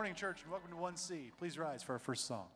morning, church, and welcome to 1C. Please rise for our first song.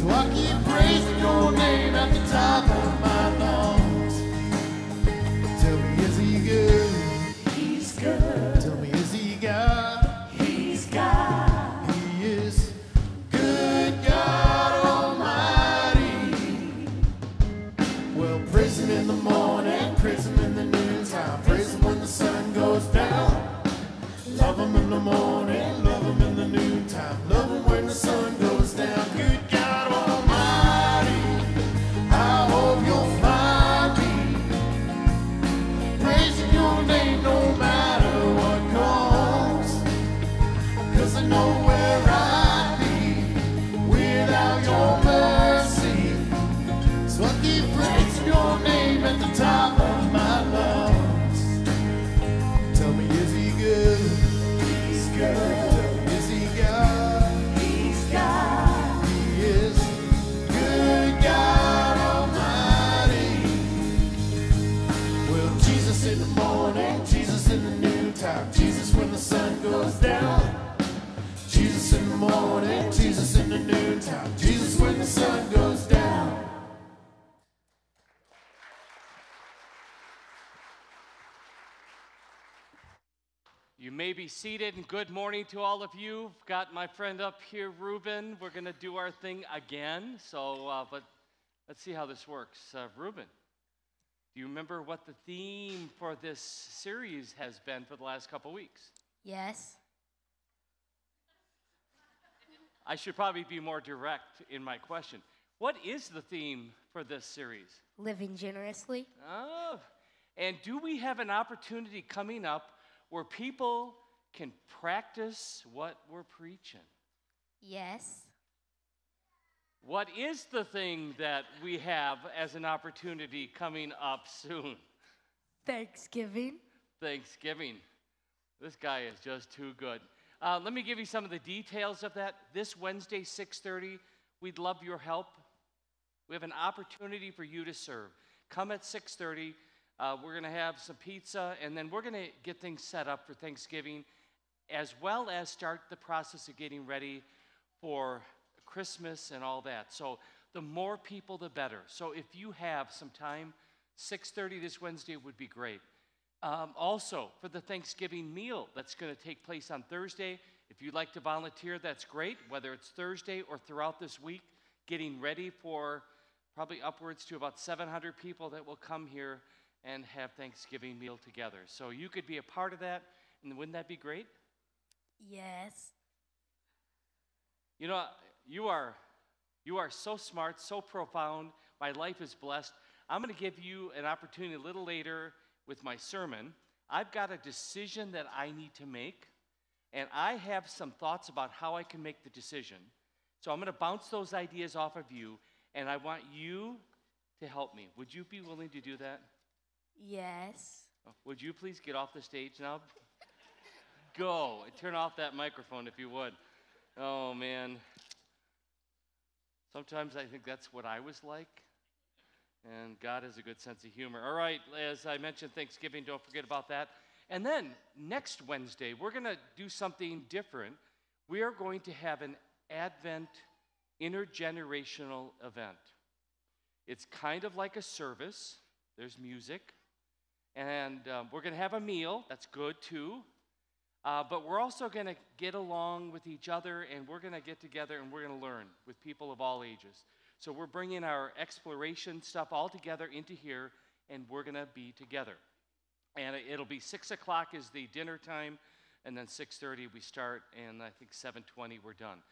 So I keep praising your name at the top. Jesus, when the sun goes down. You may be seated, and good morning to all of you. I've got my friend up here, Ruben. We're going to do our thing again. So, uh, but let's see how this works. Uh, Ruben, do you remember what the theme for this series has been for the last couple weeks? Yes. I should probably be more direct in my question. What is the theme for this series? Living generously. Oh, and do we have an opportunity coming up where people can practice what we're preaching? Yes. What is the thing that we have as an opportunity coming up soon? Thanksgiving. Thanksgiving. This guy is just too good. Uh, let me give you some of the details of that. This Wednesday, 6:30, we'd love your help. We have an opportunity for you to serve. Come at 6:30. Uh, we're going to have some pizza, and then we're going to get things set up for Thanksgiving, as well as start the process of getting ready for Christmas and all that. So the more people, the better. So if you have some time, 6:30 this Wednesday would be great. Um, also, for the Thanksgiving meal that's going to take place on Thursday, if you'd like to volunteer, that's great, whether it's Thursday or throughout this week, getting ready for probably upwards to about 700 people that will come here and have Thanksgiving meal together. So you could be a part of that, and wouldn't that be great? Yes. You know, you are you are so smart, so profound. My life is blessed. I'm going to give you an opportunity a little later with my sermon. I've got a decision that I need to make, and I have some thoughts about how I can make the decision. So I'm going to bounce those ideas off of you, and I want you to help me. Would you be willing to do that? Yes. Oh, Would you please get off the stage now? Go and turn off that microphone if you would. Oh, man. Sometimes I think that's what I was like. And God has a good sense of humor. All right, as I mentioned, Thanksgiving, don't forget about that. And then next Wednesday, we're going to do something different. We are going to have an Advent intergenerational event. It's kind of like a service, there's music, and um, we're going to have a meal. That's good too. Uh, but we're also going to get along with each other and we're going to get together and we're going to learn with people of all ages. So we're bringing our exploration stuff all together into here and we're going to be together. And it- it'll be 6 o'clock is the dinner time and then 6.30 we start and I think 7.20 we're done.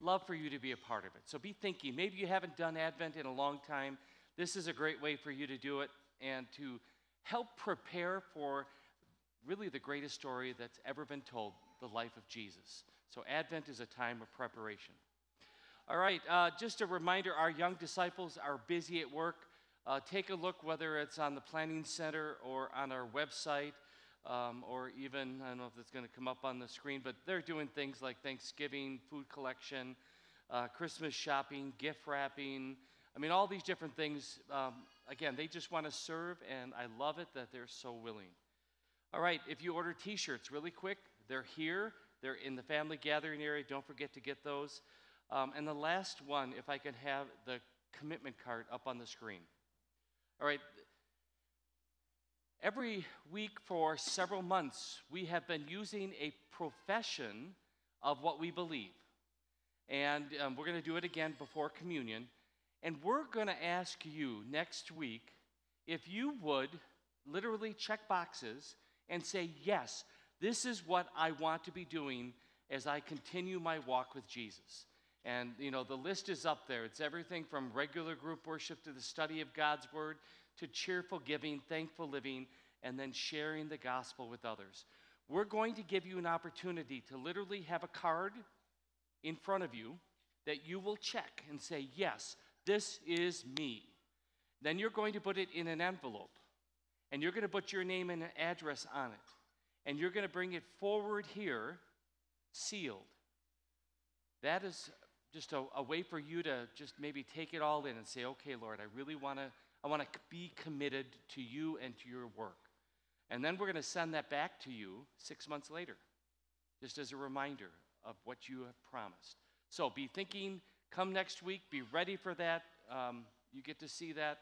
Love for you to be a part of it. So be thinking. Maybe you haven't done Advent in a long time. This is a great way for you to do it and to help prepare for really the greatest story that's ever been told the life of Jesus. So, Advent is a time of preparation. All right, uh, just a reminder our young disciples are busy at work. Uh, take a look whether it's on the Planning Center or on our website, um, or even, I don't know if it's going to come up on the screen, but they're doing things like Thanksgiving, food collection, uh, Christmas shopping, gift wrapping. I mean, all these different things. Um, again, they just want to serve, and I love it that they're so willing. All right, if you order t shirts really quick, they're here. They're in the family gathering area. Don't forget to get those. Um, and the last one, if I can have the commitment card up on the screen. All right, every week for several months, we have been using a profession of what we believe. And um, we're going to do it again before communion. And we're going to ask you next week if you would literally check boxes and say, Yes, this is what I want to be doing as I continue my walk with Jesus. And, you know, the list is up there. It's everything from regular group worship to the study of God's word to cheerful giving, thankful living, and then sharing the gospel with others. We're going to give you an opportunity to literally have a card in front of you that you will check and say, Yes, this is me. Then you're going to put it in an envelope and you're going to put your name and address on it. And you're going to bring it forward here, sealed. That is just a, a way for you to just maybe take it all in and say, okay, Lord, I really want to, I want to be committed to you and to your work. And then we're going to send that back to you six months later, just as a reminder of what you have promised. So be thinking, come next week, be ready for that. Um, you get to see that,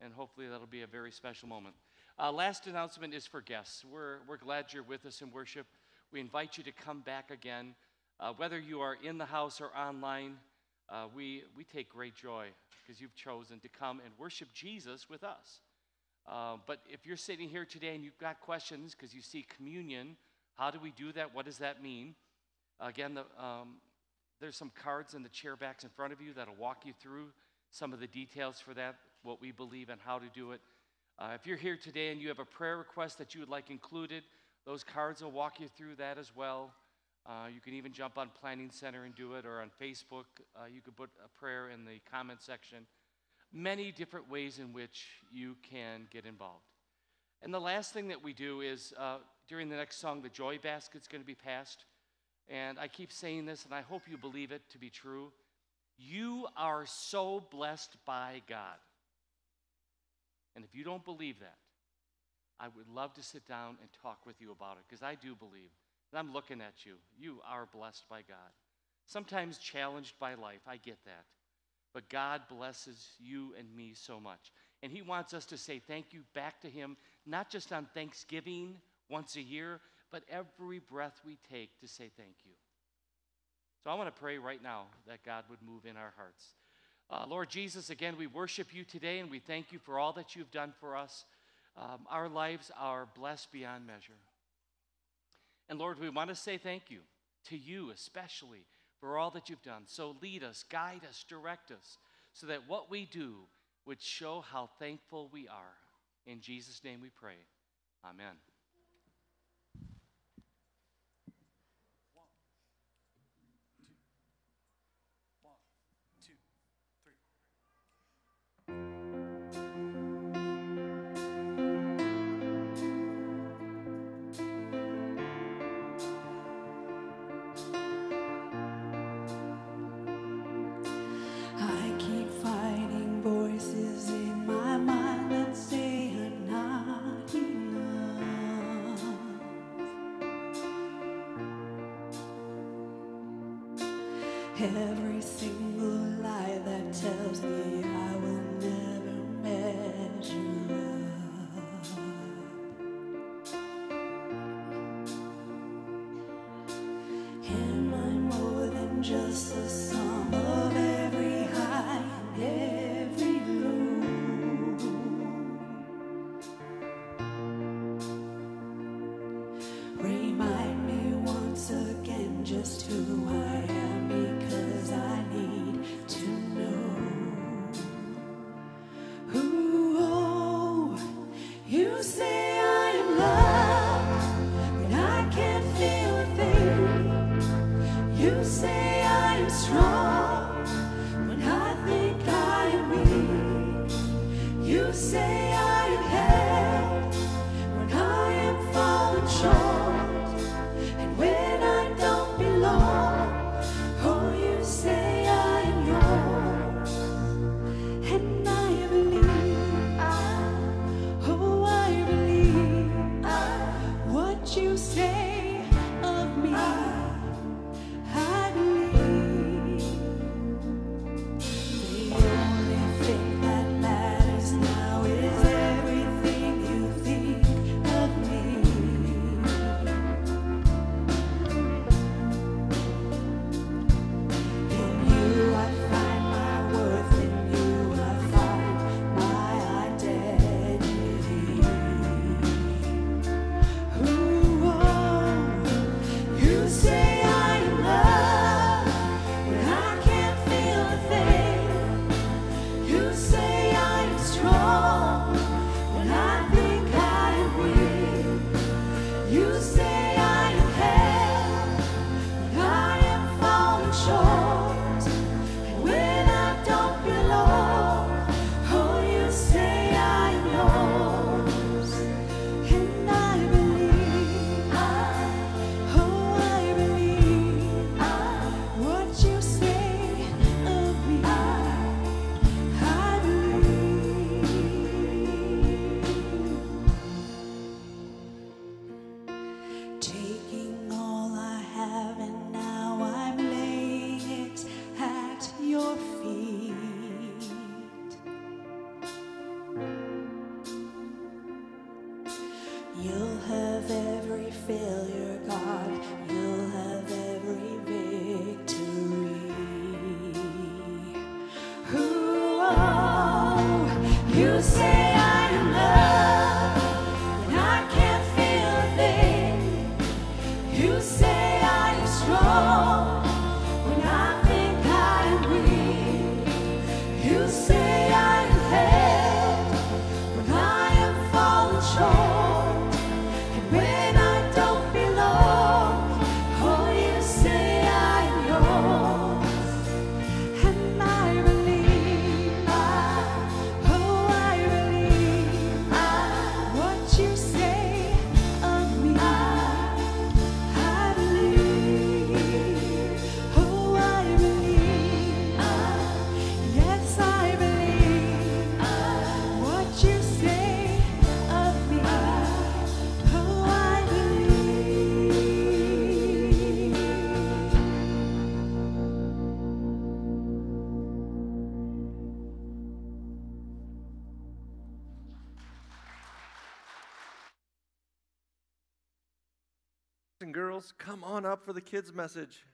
and hopefully that'll be a very special moment. Uh, last announcement is for guests. We're, we're glad you're with us in worship. We invite you to come back again. Uh, whether you are in the house or online, uh, we, we take great joy because you've chosen to come and worship Jesus with us. Uh, but if you're sitting here today and you've got questions because you see communion, how do we do that? What does that mean? Again, the, um, there's some cards in the chair backs in front of you that'll walk you through some of the details for that, what we believe and how to do it. Uh, if you're here today and you have a prayer request that you would like included, those cards will walk you through that as well. Uh, you can even jump on Planning Center and do it, or on Facebook. Uh, you could put a prayer in the comment section. Many different ways in which you can get involved. And the last thing that we do is uh, during the next song, the Joy Basket's going to be passed. And I keep saying this, and I hope you believe it to be true. You are so blessed by God. And if you don't believe that, I would love to sit down and talk with you about it because I do believe. And I'm looking at you. You are blessed by God. Sometimes challenged by life. I get that. But God blesses you and me so much. And He wants us to say thank you back to Him, not just on Thanksgiving once a year, but every breath we take to say thank you. So I want to pray right now that God would move in our hearts. Uh, Lord Jesus, again, we worship you today and we thank you for all that you've done for us. Um, our lives are blessed beyond measure. And Lord, we want to say thank you to you, especially for all that you've done. So lead us, guide us, direct us, so that what we do would show how thankful we are. In Jesus' name we pray. Amen. Every single lie that tells me I will never measure up. Am I more than just a You say up for the kids' message.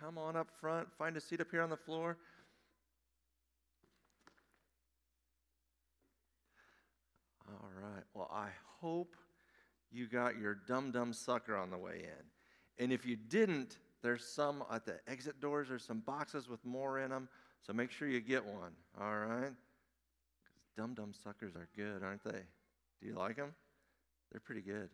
Come on up front. Find a seat up here on the floor. All right. Well, I hope you got your dum dum sucker on the way in. And if you didn't, there's some at the exit doors. There's some boxes with more in them. So make sure you get one. All right? Dum dum suckers are good, aren't they? Do you like them? They're pretty good.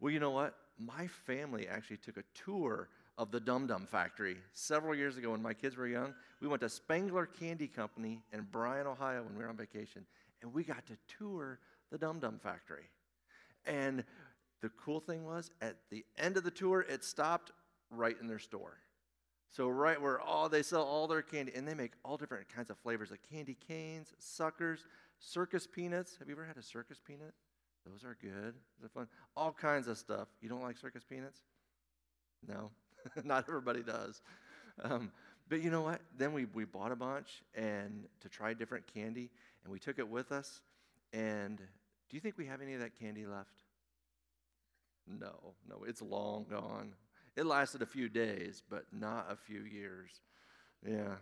Well, you know what? My family actually took a tour of the Dum Dum Factory several years ago when my kids were young. We went to Spangler Candy Company in Bryan, Ohio when we were on vacation, and we got to tour the Dum Dum Factory. And the cool thing was, at the end of the tour, it stopped right in their store. So right where all they sell all their candy, and they make all different kinds of flavors like candy canes, suckers, circus peanuts. Have you ever had a circus peanut? Those are good. They're fun. All kinds of stuff. You don't like circus peanuts? No, not everybody does. Um, but you know what? Then we, we bought a bunch and to try different candy, and we took it with us. And do you think we have any of that candy left? No, no, it's long gone. It lasted a few days, but not a few years. Yeah.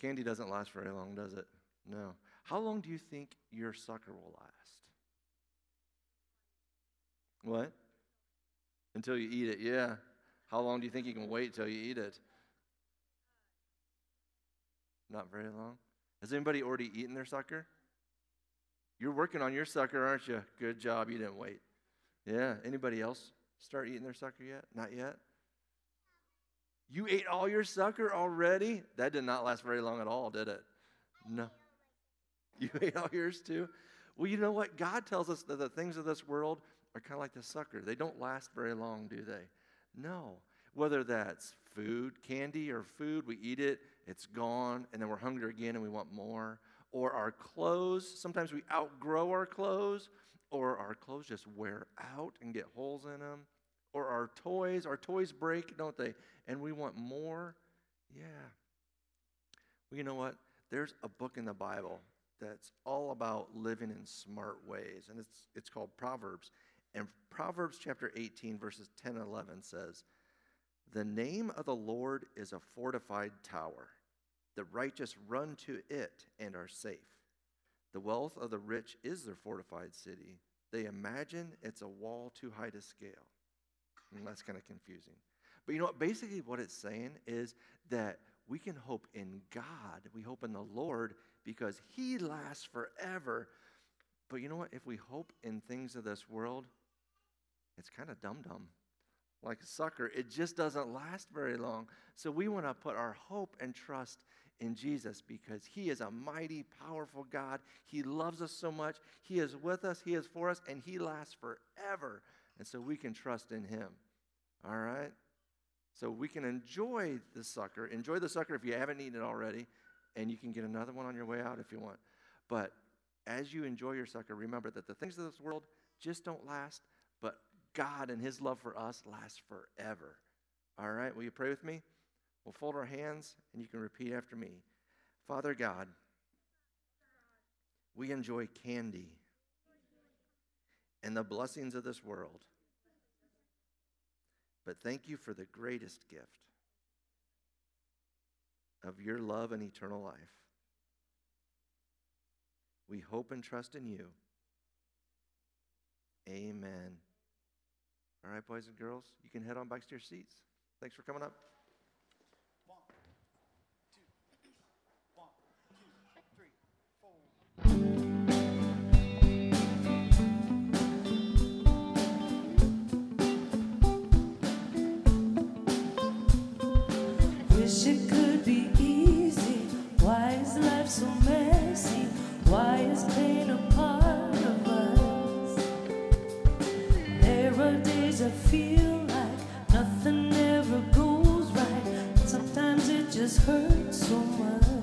Candy doesn't last very long, does it? No. How long do you think your sucker will last? What? Until you eat it, yeah. How long do you think you can wait till you eat it? Not very long. Has anybody already eaten their sucker? You're working on your sucker, aren't you? Good job, you didn't wait. Yeah. Anybody else start eating their sucker yet? Not yet? You ate all your sucker already? That did not last very long at all, did it? No. You ate all yours too? Well, you know what? God tells us that the things of this world are kind of like the sucker. They don't last very long, do they? No. Whether that's food, candy, or food, we eat it, it's gone, and then we're hungry again and we want more. Or our clothes, sometimes we outgrow our clothes, or our clothes just wear out and get holes in them. Or our toys, our toys break, don't they? And we want more. Yeah. Well, you know what? There's a book in the Bible that's all about living in smart ways, and it's, it's called Proverbs. And Proverbs chapter 18, verses 10 and 11 says, The name of the Lord is a fortified tower. The righteous run to it and are safe. The wealth of the rich is their fortified city. They imagine it's a wall too high to scale. And that's kind of confusing. But you know what? Basically, what it's saying is that we can hope in God. We hope in the Lord because He lasts forever. But you know what? If we hope in things of this world, it's kind of dum dum. Like a sucker, it just doesn't last very long. So we want to put our hope and trust in Jesus because He is a mighty, powerful God. He loves us so much. He is with us, He is for us, and He lasts forever. And so we can trust in Him. All right? So we can enjoy the sucker. Enjoy the sucker if you haven't eaten it already, and you can get another one on your way out if you want. But as you enjoy your sucker, remember that the things of this world just don't last, God and His love for us lasts forever. All right? Will you pray with me? We'll fold our hands, and you can repeat after me. Father God, we enjoy candy and the blessings of this world. But thank you for the greatest gift of your love and eternal life. We hope and trust in you. Amen. All right, boys and girls, you can head on back to your seats. Thanks for coming up. One, two, one, two, three, four. Wish it could be easy. Why is life so messy? Why is pain a part? I feel like nothing ever goes right. Sometimes it just hurts so much.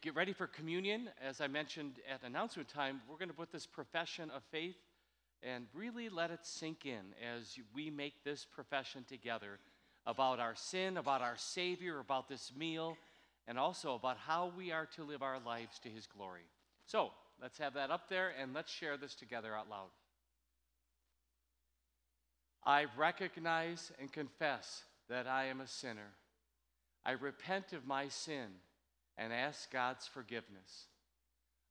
Get ready for communion, as I mentioned at announcement time, we're going to put this profession of faith and really let it sink in as we make this profession together about our sin, about our Savior, about this meal, and also about how we are to live our lives to His glory. So let's have that up there and let's share this together out loud. I recognize and confess that I am a sinner. I repent of my sin and ask God's forgiveness.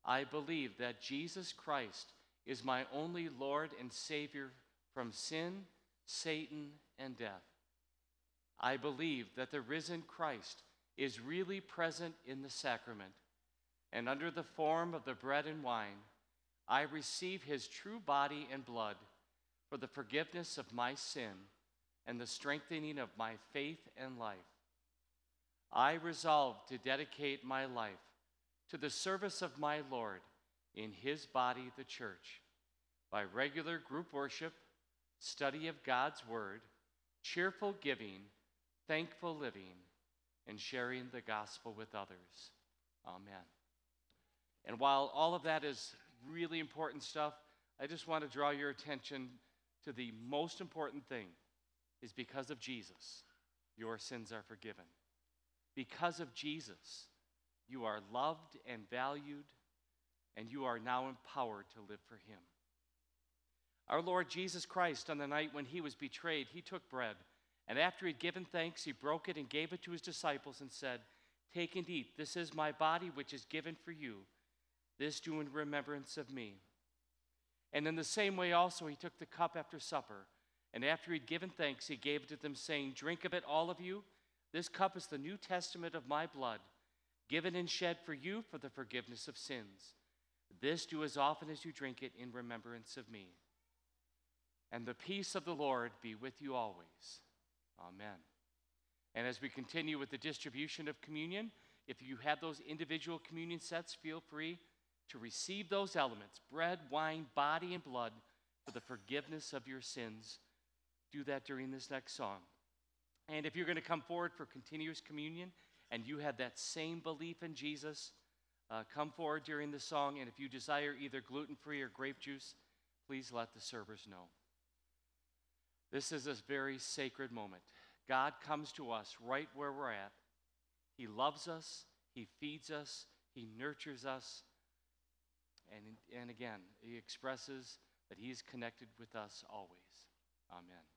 I believe that Jesus Christ is my only Lord and Savior from sin, Satan, and death. I believe that the risen Christ is really present in the sacrament, and under the form of the bread and wine, I receive his true body and blood for the forgiveness of my sin and the strengthening of my faith and life. I resolve to dedicate my life to the service of my Lord in his body, the church, by regular group worship, study of God's word, cheerful giving, thankful living, and sharing the gospel with others. Amen. And while all of that is really important stuff, I just want to draw your attention to the most important thing is because of Jesus, your sins are forgiven. Because of Jesus, you are loved and valued, and you are now empowered to live for Him. Our Lord Jesus Christ, on the night when He was betrayed, He took bread, and after He'd given thanks, He broke it and gave it to His disciples and said, Take and eat. This is my body, which is given for you. This do in remembrance of me. And in the same way, also, he took the cup after supper. And after he'd given thanks, he gave it to them, saying, Drink of it, all of you. This cup is the New Testament of my blood, given and shed for you for the forgiveness of sins. This do as often as you drink it in remembrance of me. And the peace of the Lord be with you always. Amen. And as we continue with the distribution of communion, if you have those individual communion sets, feel free to receive those elements bread, wine, body, and blood for the forgiveness of your sins. Do that during this next song. And if you're going to come forward for continuous communion and you have that same belief in Jesus, uh, come forward during the song. And if you desire either gluten free or grape juice, please let the servers know. This is a very sacred moment. God comes to us right where we're at. He loves us, He feeds us, He nurtures us. And, and again, He expresses that He is connected with us always. Amen.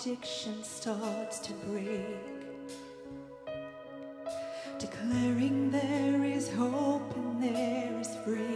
addiction starts to break. Declaring there is hope and there is freedom.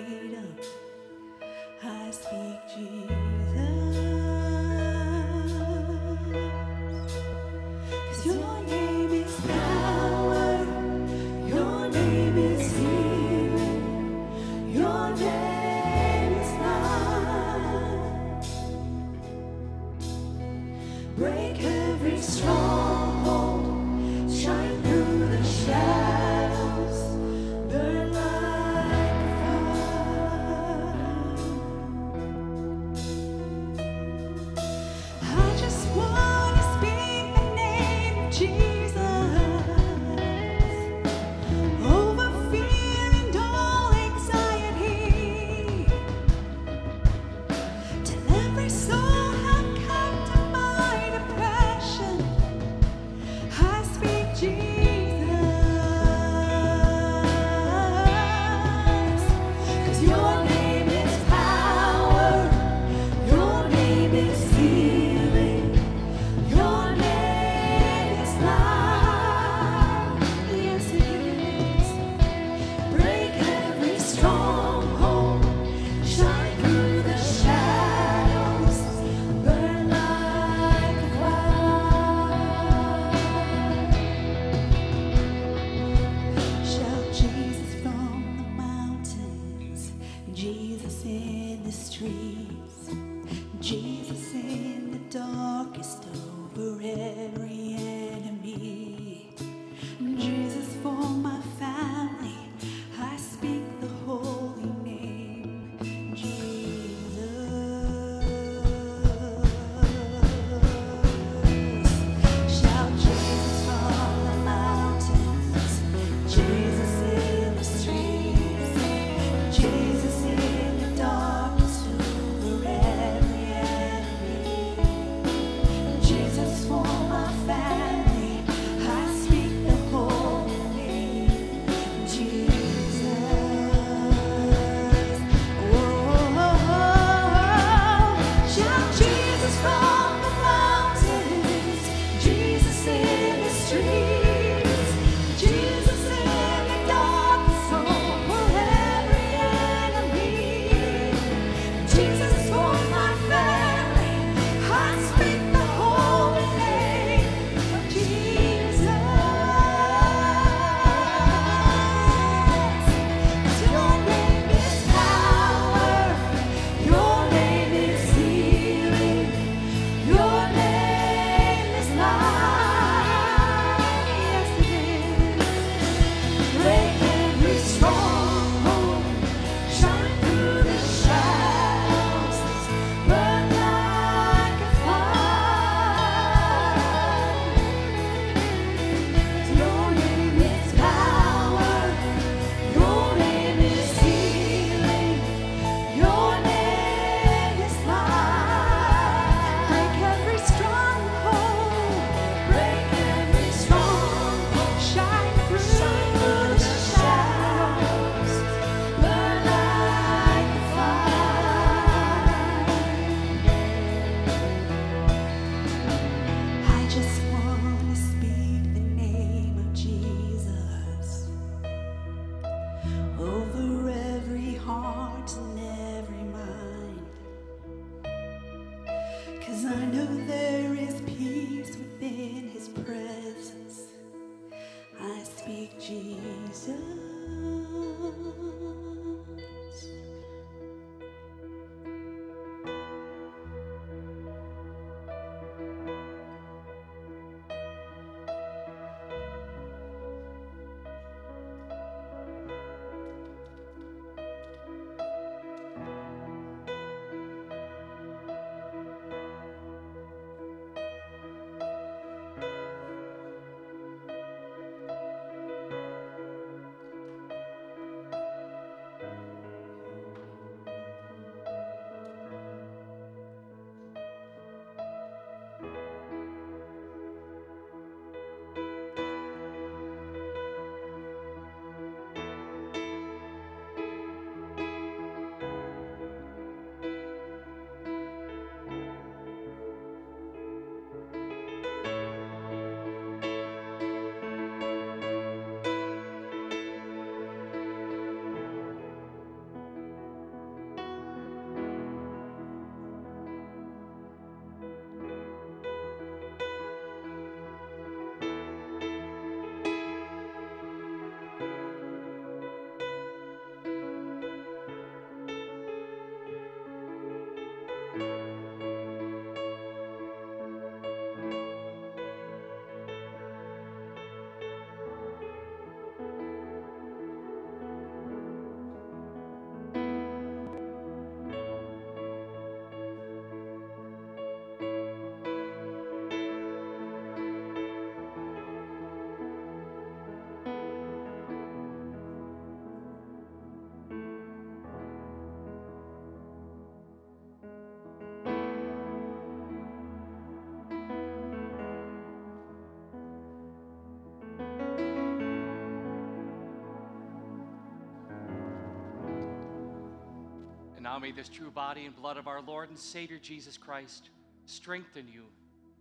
Now may this true body and blood of our Lord and Savior Jesus Christ strengthen you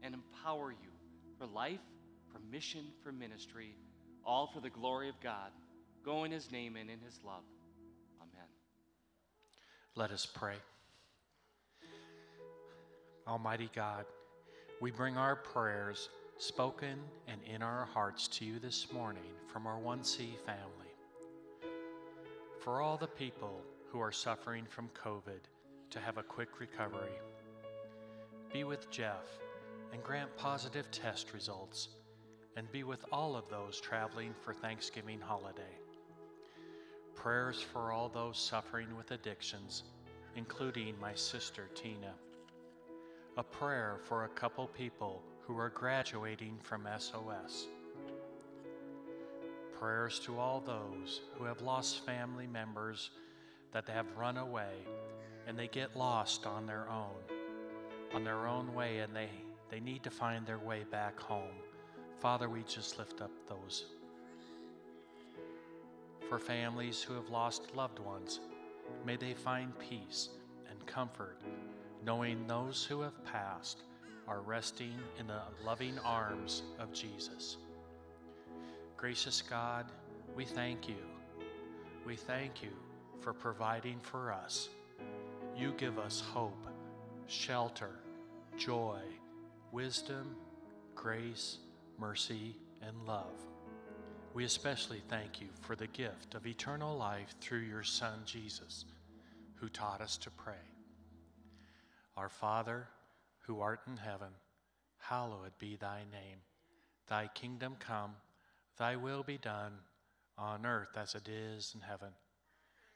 and empower you for life, for mission, for ministry, all for the glory of God. Go in his name and in his love. Amen. Let us pray. Almighty God, we bring our prayers, spoken and in our hearts, to you this morning from our 1C family. For all the people who are suffering from COVID to have a quick recovery, be with Jeff and grant positive test results, and be with all of those traveling for Thanksgiving holiday. Prayers for all those suffering with addictions, including my sister Tina. A prayer for a couple people who are graduating from SOS. Prayers to all those who have lost family members that they have run away and they get lost on their own, on their own way, and they, they need to find their way back home. Father, we just lift up those for families who have lost loved ones. May they find peace and comfort, knowing those who have passed are resting in the loving arms of Jesus. Gracious God, we thank you. We thank you for providing for us. You give us hope, shelter, joy, wisdom, grace, mercy, and love. We especially thank you for the gift of eternal life through your Son, Jesus, who taught us to pray. Our Father, who art in heaven, hallowed be thy name. Thy kingdom come, thy will be done, on earth as it is in heaven.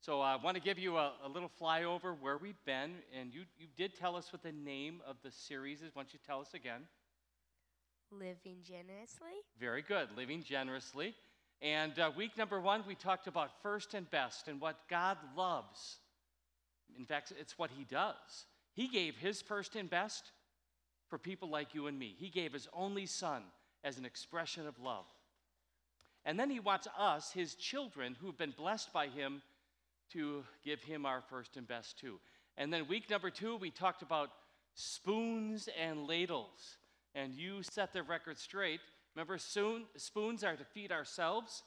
So I want to give you a, a little flyover where we've been, and you, you did tell us what the name of the series is. Why don't you tell us again? Living generously. Very good. Living generously. And uh, week number one, we talked about first and best and what God loves. In fact, it's what He does. He gave His first and best for people like you and me. He gave His only Son as an expression of love. And then He wants us, His children, who've been blessed by Him, to give Him our first and best too. And then week number two, we talked about spoons and ladles. And you set the record straight. Remember, soon, spoons are to feed ourselves,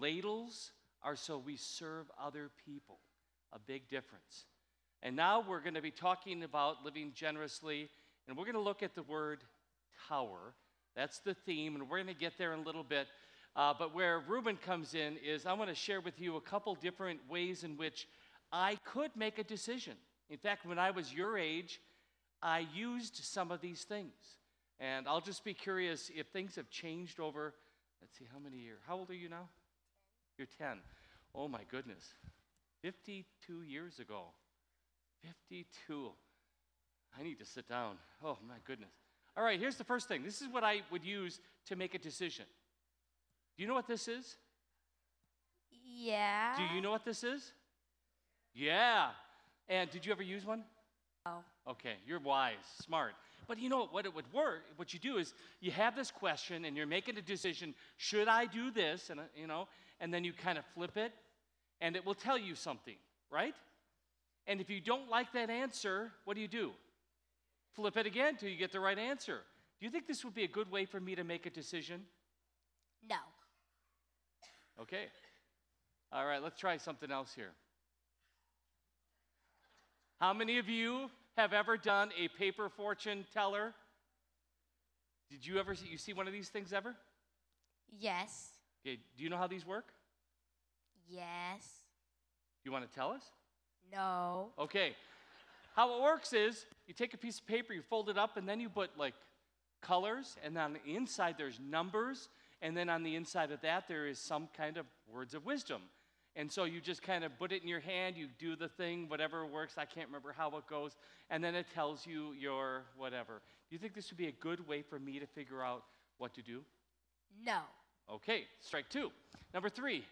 ladles are so we serve other people. A big difference. And now we're going to be talking about living generously, and we're going to look at the word tower. That's the theme, and we're going to get there in a little bit. Uh, but where Reuben comes in is I want to share with you a couple different ways in which I could make a decision. In fact, when I was your age, I used some of these things. And I'll just be curious if things have changed over, let's see, how many years? How old are you now? You're 10. Oh my goodness. 52 years ago. 52. I need to sit down. Oh my goodness. All right, here's the first thing. This is what I would use to make a decision. Do you know what this is? Yeah. Do you know what this is? Yeah. And did you ever use one? No. Okay, you're wise, smart. But you know what it would work? What you do is you have this question and you're making a decision, should I do this? And uh, you know, and then you kind of flip it and it will tell you something, right? And if you don't like that answer, what do you do? Flip it again till you get the right answer. Do you think this would be a good way for me to make a decision? No. Okay. All right, let's try something else here. How many of you have ever done a paper fortune teller? Did you ever see, you see one of these things ever? Yes. Okay, do you know how these work? Yes. You want to tell us? No. Okay. How it works is you take a piece of paper, you fold it up, and then you put like colors, and on the inside there's numbers, and then on the inside of that there is some kind of words of wisdom. And so you just kind of put it in your hand, you do the thing, whatever works. I can't remember how it goes. And then it tells you your whatever. Do you think this would be a good way for me to figure out what to do? No. Okay, strike two. Number three.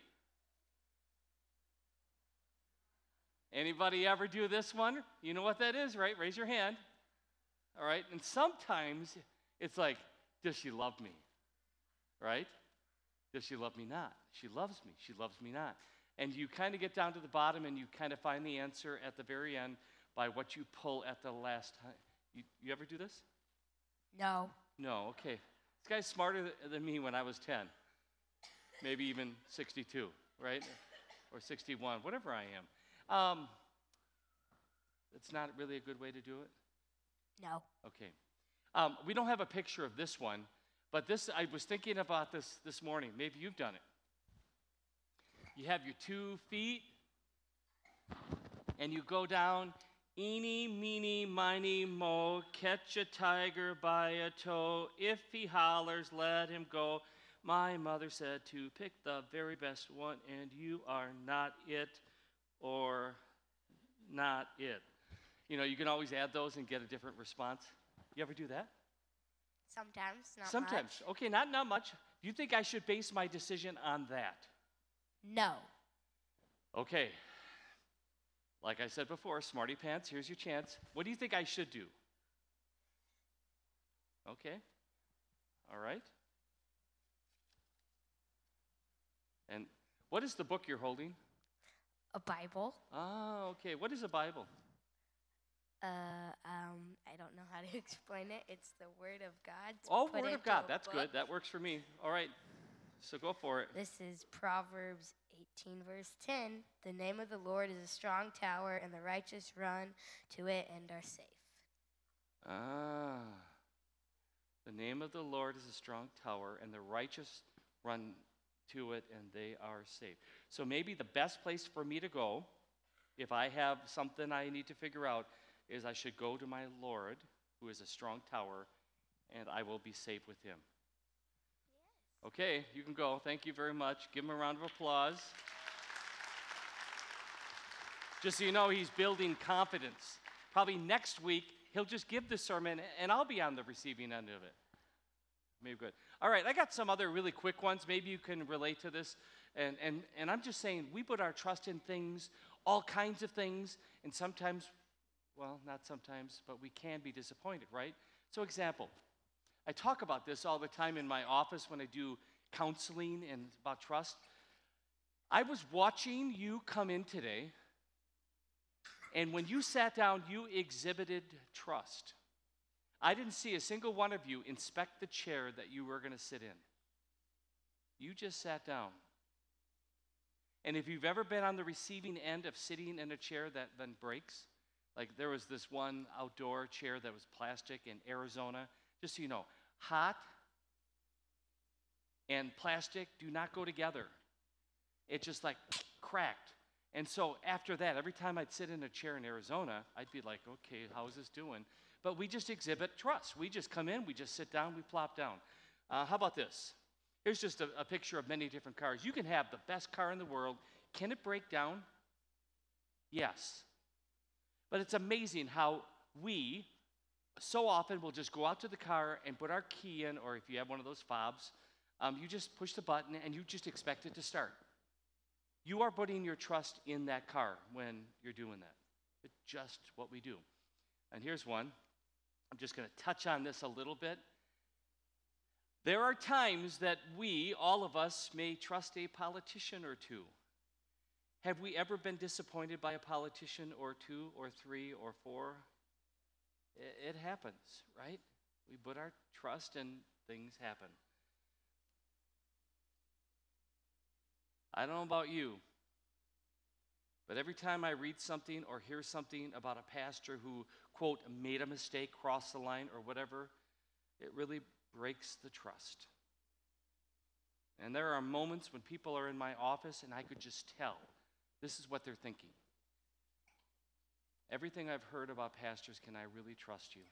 Anybody ever do this one? You know what that is, right? Raise your hand. All right, and sometimes it's like, does she love me? Right? Does she love me not? She loves me. She loves me not. And you kind of get down to the bottom and you kind of find the answer at the very end by what you pull at the last time. You, you ever do this? No. No, okay. This guy's smarter th- than me when I was 10, maybe even 62, right? Or 61, whatever I am. Um, it's not really a good way to do it? No. Okay. Um, we don't have a picture of this one, but this I was thinking about this this morning. Maybe you've done it. You have your two feet, and you go down. Eeny, meeny, miny, mo, catch a tiger by a toe. If he hollers, let him go. My mother said to pick the very best one, and you are not it or not it. You know, you can always add those and get a different response. You ever do that? Sometimes. Not Sometimes. much. Okay, not not much. Do you think I should base my decision on that? No. Okay. Like I said before, smarty pants, here's your chance. What do you think I should do? Okay. All right. And what is the book you're holding? A Bible. Ah, okay. What is a Bible? Uh, um, I don't know how to explain it. It's the Word of God. Oh, Word of God. That's book. good. That works for me. All right. So go for it. This is Proverbs 18, verse 10. The name of the Lord is a strong tower, and the righteous run to it and are safe. Ah. The name of the Lord is a strong tower, and the righteous run to it, and they are safe. So maybe the best place for me to go, if I have something I need to figure out, is I should go to my Lord, who is a strong tower, and I will be safe with him. Okay, you can go. Thank you very much. Give him a round of applause. Just so you know, he's building confidence. Probably next week, he'll just give the sermon, and I'll be on the receiving end of it. Maybe good. All right, I got some other really quick ones. Maybe you can relate to this. And, and, and I'm just saying, we put our trust in things, all kinds of things, and sometimes, well, not sometimes, but we can be disappointed, right? So, example, I talk about this all the time in my office when I do counseling and about trust. I was watching you come in today, and when you sat down, you exhibited trust. I didn't see a single one of you inspect the chair that you were going to sit in. You just sat down. And if you've ever been on the receiving end of sitting in a chair that then breaks, like there was this one outdoor chair that was plastic in Arizona, just so you know, hot and plastic do not go together. It just like cracked. And so after that, every time I'd sit in a chair in Arizona, I'd be like, okay, how's this doing? But we just exhibit trust. We just come in, we just sit down, we plop down. Uh, how about this? Here's just a, a picture of many different cars. You can have the best car in the world. Can it break down? Yes. But it's amazing how we so often will just go out to the car and put our key in, or if you have one of those fobs, um, you just push the button and you just expect it to start. You are putting your trust in that car when you're doing that. It's just what we do. And here's one. I'm just going to touch on this a little bit. There are times that we, all of us, may trust a politician or two. Have we ever been disappointed by a politician or two or three or four? It, happens, right? We put our trust and things happen. I don't know about you, but every time I read something or hear something about a pastor who, quote, made a mistake, crossed the line, or whatever, it really breaks the trust. And there are moments when people are in my office and I could just tell this is what they're thinking. Everything I've heard about pastors, can I really trust you?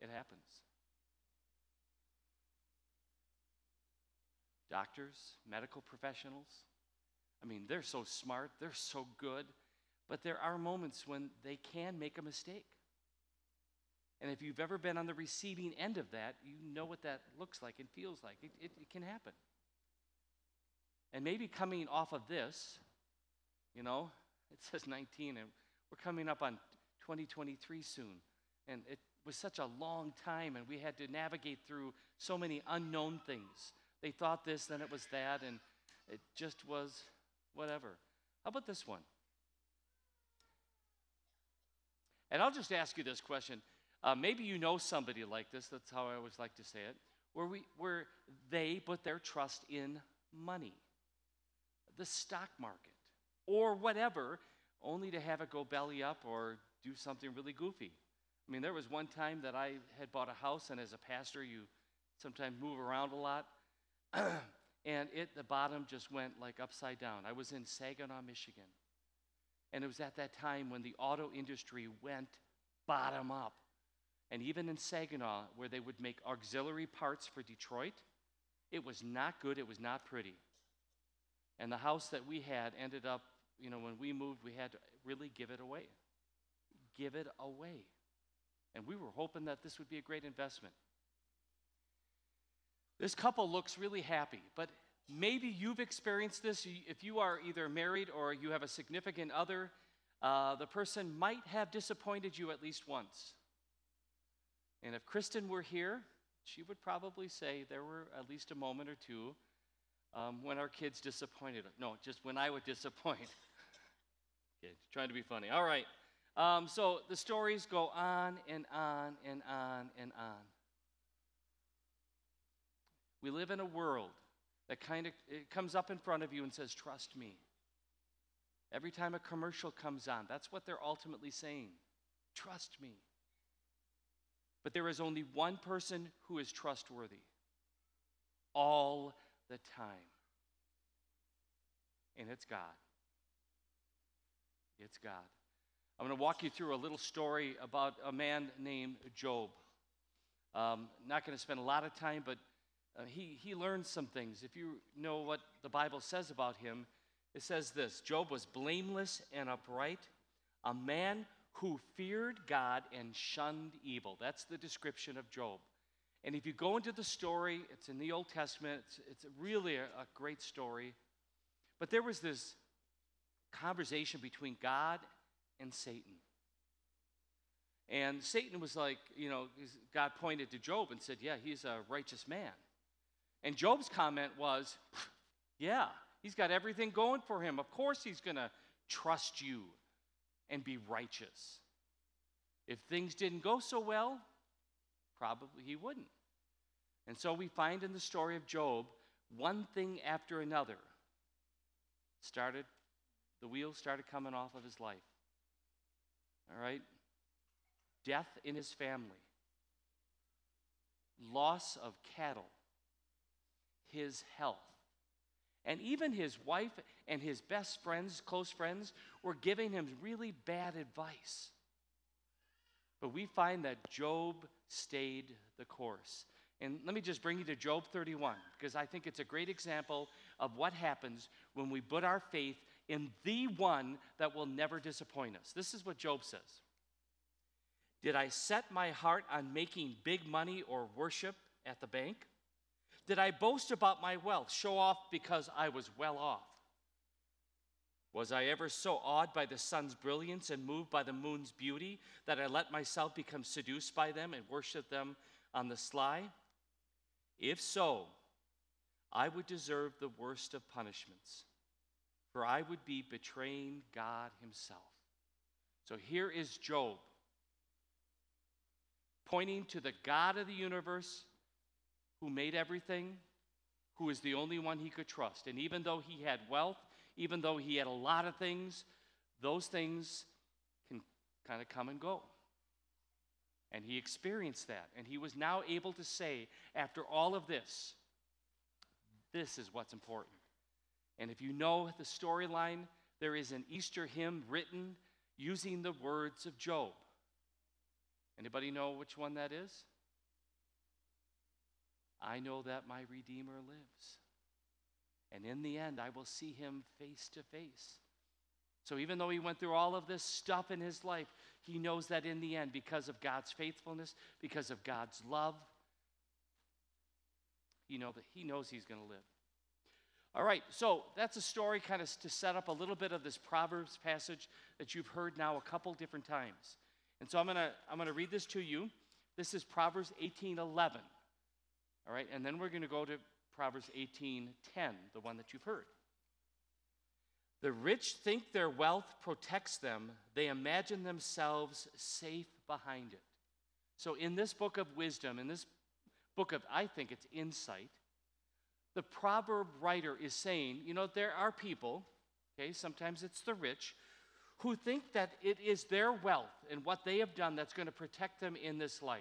It happens. Doctors, medical professionals, I mean, they're so smart, they're so good, but there are moments when they can make a mistake. And if you've ever been on the receiving end of that, you know what that looks like and feels like. It, it, it can happen. And maybe coming off of this, you know, it says 19, and we're coming up on 2023 soon. And it was such a long time, and we had to navigate through so many unknown things. They thought this, then it was that, and it just was whatever. How about this one? And I'll just ask you this question. Uh, maybe you know somebody like this. That's how I always like to say it. Where, we, where they put their trust in money, the stock market, or whatever, only to have it go belly up or do something really goofy. I mean, there was one time that I had bought a house, and as a pastor, you sometimes move around a lot. and it, the bottom just went like upside down. I was in Saginaw, Michigan. And it was at that time when the auto industry went bottom up. And even in Saginaw, where they would make auxiliary parts for Detroit, it was not good, it was not pretty. And the house that we had ended up, you know, when we moved, we had to really give it away. Give it away. And we were hoping that this would be a great investment. This couple looks really happy, but maybe you've experienced this. If you are either married or you have a significant other, uh, the person might have disappointed you at least once. And if Kristen were here, she would probably say there were at least a moment or two um, when our kids disappointed us. No, just when I would disappoint. okay, trying to be funny. All right. Um, so the stories go on and on and on and on. We live in a world that kind of it comes up in front of you and says, Trust me. Every time a commercial comes on, that's what they're ultimately saying. Trust me. But there is only one person who is trustworthy all the time, and it's God. It's God. I'm going to walk you through a little story about a man named Job. Um, not going to spend a lot of time, but uh, he, he learned some things. If you know what the Bible says about him, it says this Job was blameless and upright, a man who feared God and shunned evil. That's the description of Job. And if you go into the story, it's in the Old Testament, it's, it's really a, a great story. But there was this conversation between God and Satan. And Satan was like, you know, God pointed to Job and said, Yeah, he's a righteous man. And Job's comment was, Yeah, he's got everything going for him. Of course, he's going to trust you and be righteous. If things didn't go so well, probably he wouldn't. And so we find in the story of Job one thing after another started, the wheels started coming off of his life. All right? Death in his family, loss of cattle, his health. And even his wife and his best friends, close friends, were giving him really bad advice. But we find that Job stayed the course. And let me just bring you to Job 31, because I think it's a great example of what happens when we put our faith in the one that will never disappoint us. This is what Job says Did I set my heart on making big money or worship at the bank? Did I boast about my wealth, show off because I was well off? Was I ever so awed by the sun's brilliance and moved by the moon's beauty that I let myself become seduced by them and worship them on the sly? If so, I would deserve the worst of punishments, for I would be betraying God Himself. So here is Job pointing to the God of the universe who made everything, who is the only one he could trust. And even though he had wealth, even though he had a lot of things, those things can kind of come and go. And he experienced that. And he was now able to say, after all of this, this is what's important. And if you know the storyline, there is an Easter hymn written using the words of Job. Anybody know which one that is? I know that my Redeemer lives. And in the end, I will see him face to face. So even though he went through all of this stuff in his life, he knows that in the end, because of God's faithfulness, because of God's love, you know that he knows he's going to live. All right, so that's a story kind of to set up a little bit of this Proverbs passage that you've heard now a couple different times. And so I'm going to I'm going to read this to you. This is Proverbs 18:11. All right, and then we're going to go to Proverbs 18:10, the one that you've heard. The rich think their wealth protects them. They imagine themselves safe behind it. So in this book of wisdom, in this book of I think it's insight, the proverb writer is saying, you know, there are people, okay, sometimes it's the rich, who think that it is their wealth and what they have done that's going to protect them in this life.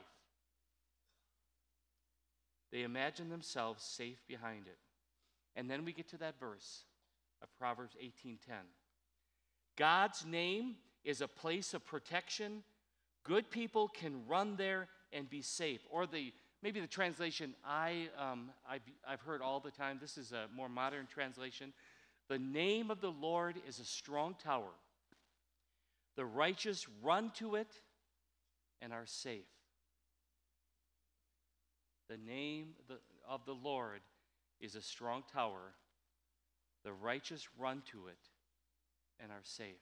They imagine themselves safe behind it. And then we get to that verse of Proverbs 18:10. God's name is a place of protection. Good people can run there and be safe. Or the maybe the translation I um, I've, I've heard all the time. This is a more modern translation. The name of the Lord is a strong tower. The righteous run to it and are safe. The name of the Lord is a strong tower. The righteous run to it and are safe.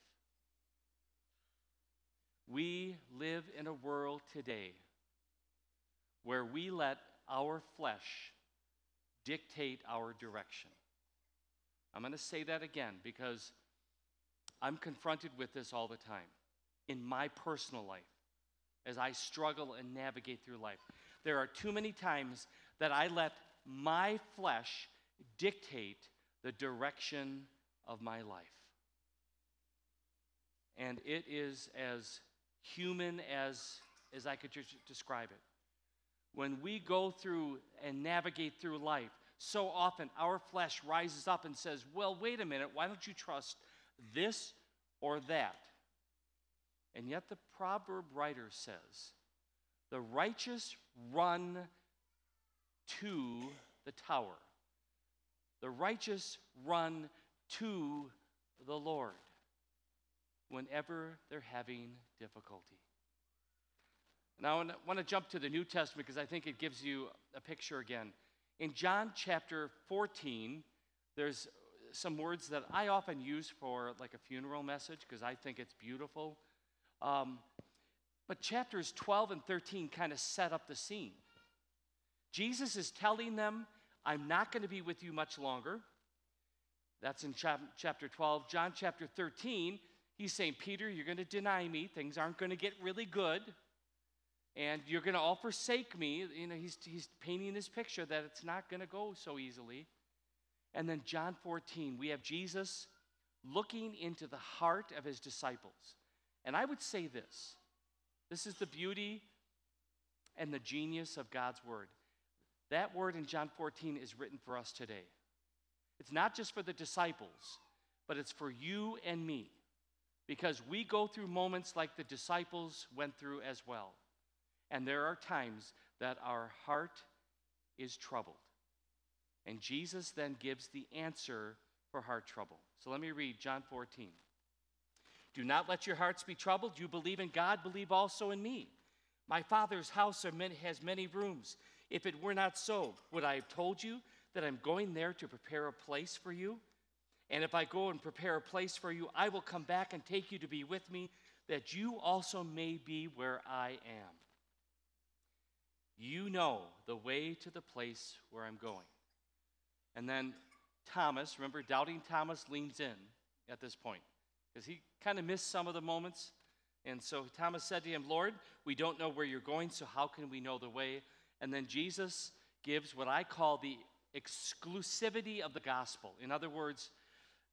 We live in a world today where we let our flesh dictate our direction. I'm going to say that again because I'm confronted with this all the time in my personal life as I struggle and navigate through life. There are too many times that I let my flesh dictate the direction of my life. And it is as human as, as I could describe it. When we go through and navigate through life, so often our flesh rises up and says, Well, wait a minute, why don't you trust this or that? And yet the proverb writer says, the righteous run to the tower. The righteous run to the Lord whenever they're having difficulty. Now, I want to jump to the New Testament because I think it gives you a picture again. In John chapter 14, there's some words that I often use for like a funeral message because I think it's beautiful. Um, but chapters 12 and 13 kind of set up the scene. Jesus is telling them, I'm not going to be with you much longer. That's in chap- chapter 12. John chapter 13, he's saying, Peter, you're going to deny me. Things aren't going to get really good. And you're going to all forsake me. You know, he's, he's painting this picture that it's not going to go so easily. And then John 14, we have Jesus looking into the heart of his disciples. And I would say this this is the beauty and the genius of God's word. That word in John 14 is written for us today. It's not just for the disciples, but it's for you and me because we go through moments like the disciples went through as well. And there are times that our heart is troubled. And Jesus then gives the answer for heart trouble. So let me read John 14. Do not let your hearts be troubled. You believe in God, believe also in me. My Father's house has many rooms. If it were not so, would I have told you that I'm going there to prepare a place for you? And if I go and prepare a place for you, I will come back and take you to be with me, that you also may be where I am. You know the way to the place where I'm going. And then Thomas, remember, doubting Thomas leans in at this point because he kind of missed some of the moments. And so Thomas said to him, Lord, we don't know where you're going, so how can we know the way? And then Jesus gives what I call the exclusivity of the gospel. In other words,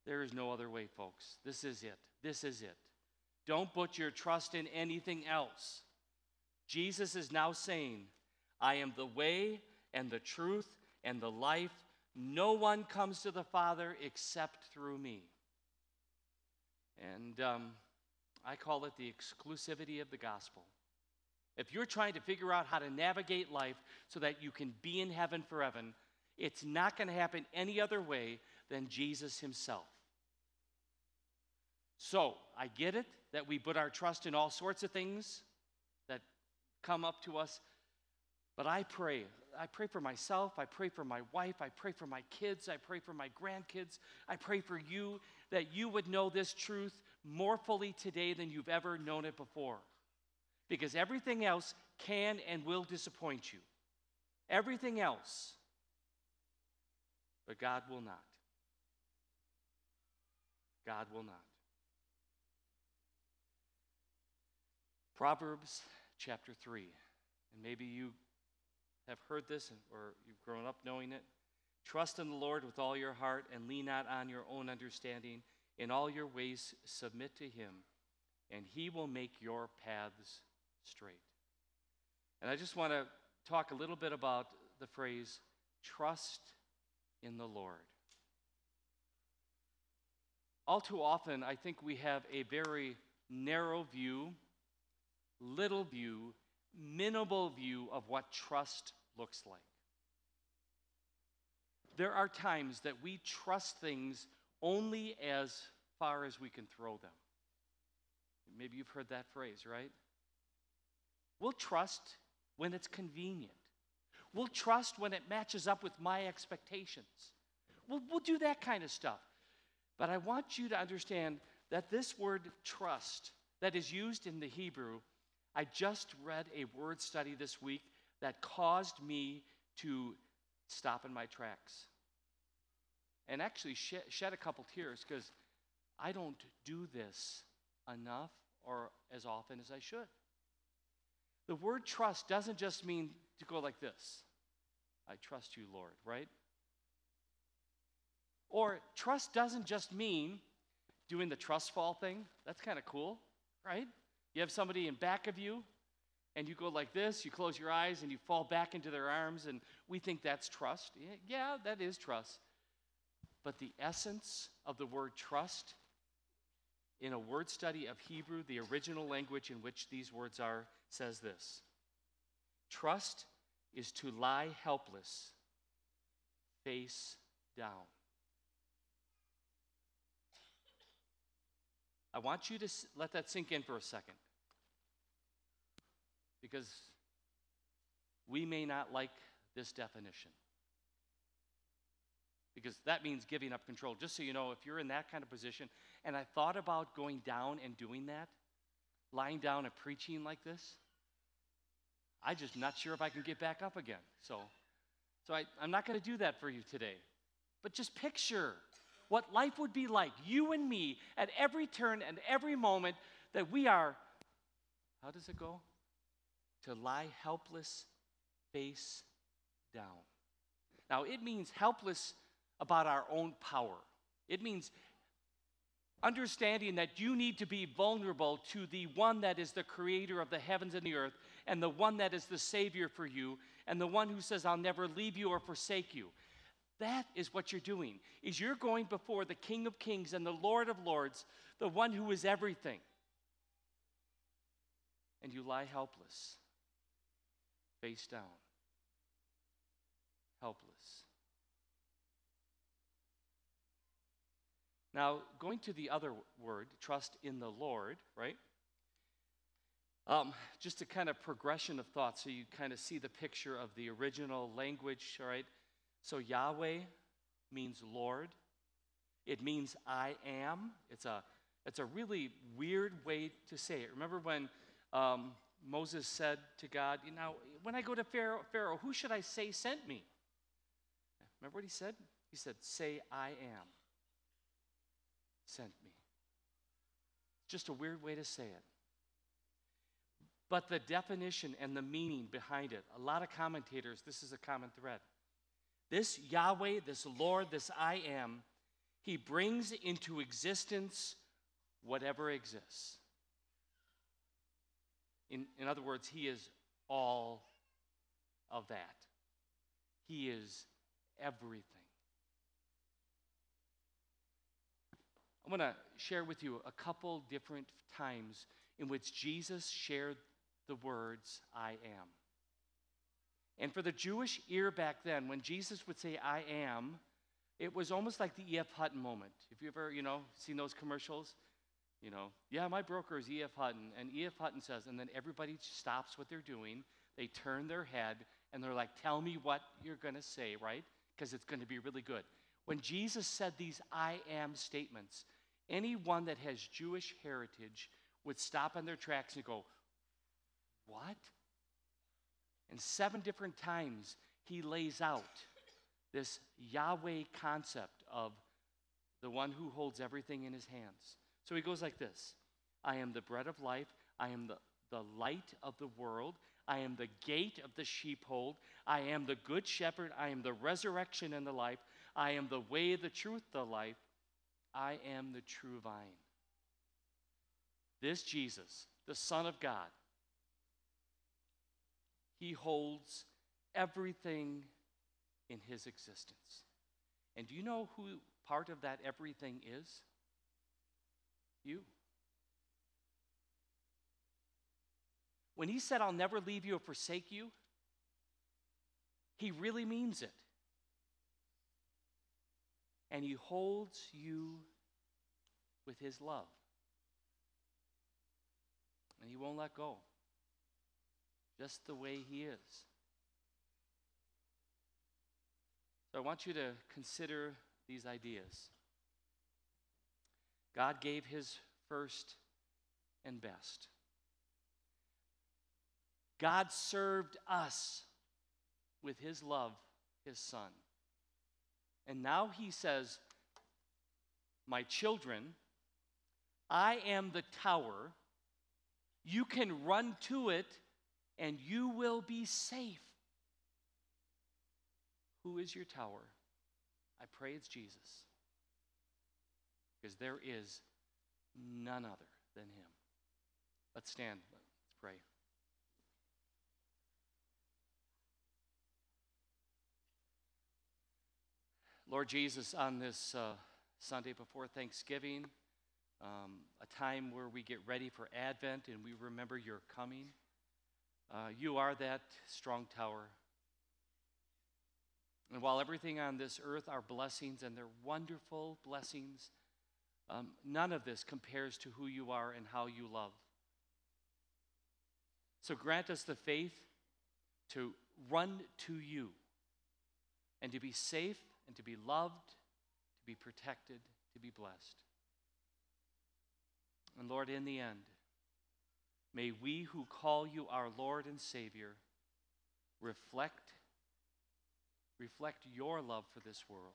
there is no other way, folks. This is it. This is it. Don't put your trust in anything else. Jesus is now saying, I am the way and the truth and the life. No one comes to the Father except through me. And um, I call it the exclusivity of the gospel. If you're trying to figure out how to navigate life so that you can be in heaven forever, it's not going to happen any other way than Jesus himself. So, I get it that we put our trust in all sorts of things that come up to us, but I pray. I pray for myself. I pray for my wife. I pray for my kids. I pray for my grandkids. I pray for you that you would know this truth more fully today than you've ever known it before because everything else can and will disappoint you. Everything else. But God will not. God will not. Proverbs chapter 3. And maybe you have heard this or you've grown up knowing it. Trust in the Lord with all your heart and lean not on your own understanding. In all your ways, submit to Him, and He will make your paths straight. And I just want to talk a little bit about the phrase trust in the Lord. All too often, I think we have a very narrow view, little view, minimal view of what trust looks like. There are times that we trust things only as far as we can throw them. Maybe you've heard that phrase, right? We'll trust when it's convenient. We'll trust when it matches up with my expectations. We'll, we'll do that kind of stuff. But I want you to understand that this word trust that is used in the Hebrew, I just read a word study this week that caused me to stop in my tracks and actually shed, shed a couple tears because I don't do this enough or as often as I should. The word trust doesn't just mean to go like this I trust you, Lord, right? Or trust doesn't just mean doing the trust fall thing. That's kind of cool, right? You have somebody in back of you, and you go like this, you close your eyes, and you fall back into their arms, and we think that's trust. Yeah, that is trust. But the essence of the word trust in a word study of Hebrew, the original language in which these words are, says this Trust is to lie helpless, face down. I want you to let that sink in for a second. Because we may not like this definition. Because that means giving up control. Just so you know, if you're in that kind of position, and I thought about going down and doing that, lying down and preaching like this, I'm just not sure if I can get back up again. So, so I, I'm not going to do that for you today. But just picture what life would be like, you and me, at every turn and every moment that we are, how does it go? To lie helpless face down. Now, it means helpless about our own power. It means understanding that you need to be vulnerable to the one that is the creator of the heavens and the earth, and the one that is the savior for you, and the one who says, I'll never leave you or forsake you. That is what you're doing. Is you're going before the King of Kings and the Lord of Lords, the one who is everything. And you lie helpless, face down. Helpless. Now, going to the other word, trust in the Lord, right? Um, just a kind of progression of thought so you kind of see the picture of the original language, all right? So Yahweh means Lord. It means I am. It's a, it's a really weird way to say it. Remember when um, Moses said to God, you know, when I go to Pharaoh, Pharaoh, who should I say sent me? Remember what he said? He said, say I am sent me. Just a weird way to say it. But the definition and the meaning behind it, a lot of commentators, this is a common thread. This Yahweh, this Lord, this I am, he brings into existence whatever exists. In, in other words, he is all of that. He is everything. I want to share with you a couple different times in which Jesus shared the words, I am. And for the Jewish ear back then, when Jesus would say, I am, it was almost like the E.F. Hutton moment. If you ever, you know, seen those commercials, you know, yeah, my broker is E.F. Hutton. And E.F. Hutton says, and then everybody stops what they're doing. They turn their head and they're like, tell me what you're going to say, right? Because it's going to be really good. When Jesus said these I am statements, anyone that has Jewish heritage would stop in their tracks and go, What? And seven different times he lays out this Yahweh concept of the one who holds everything in his hands. So he goes like this I am the bread of life, I am the, the light of the world. I am the gate of the sheepfold. I am the good shepherd. I am the resurrection and the life. I am the way, the truth, the life. I am the true vine. This Jesus, the Son of God, he holds everything in his existence. And do you know who part of that everything is? You. When he said, I'll never leave you or forsake you, he really means it and he holds you with his love. And he won't let go, just the way he is. So I want you to consider these ideas. God gave his first and best. God served us with his love, his son. And now he says, My children, I am the tower. You can run to it and you will be safe. Who is your tower? I pray it's Jesus. Because there is none other than him. Let's stand. Let's pray. Lord Jesus, on this uh, Sunday before Thanksgiving, um, a time where we get ready for Advent and we remember your coming, uh, you are that strong tower. And while everything on this earth are blessings and they're wonderful blessings, um, none of this compares to who you are and how you love. So grant us the faith to run to you and to be safe and to be loved, to be protected, to be blessed. And Lord, in the end, may we who call you our Lord and Savior reflect reflect your love for this world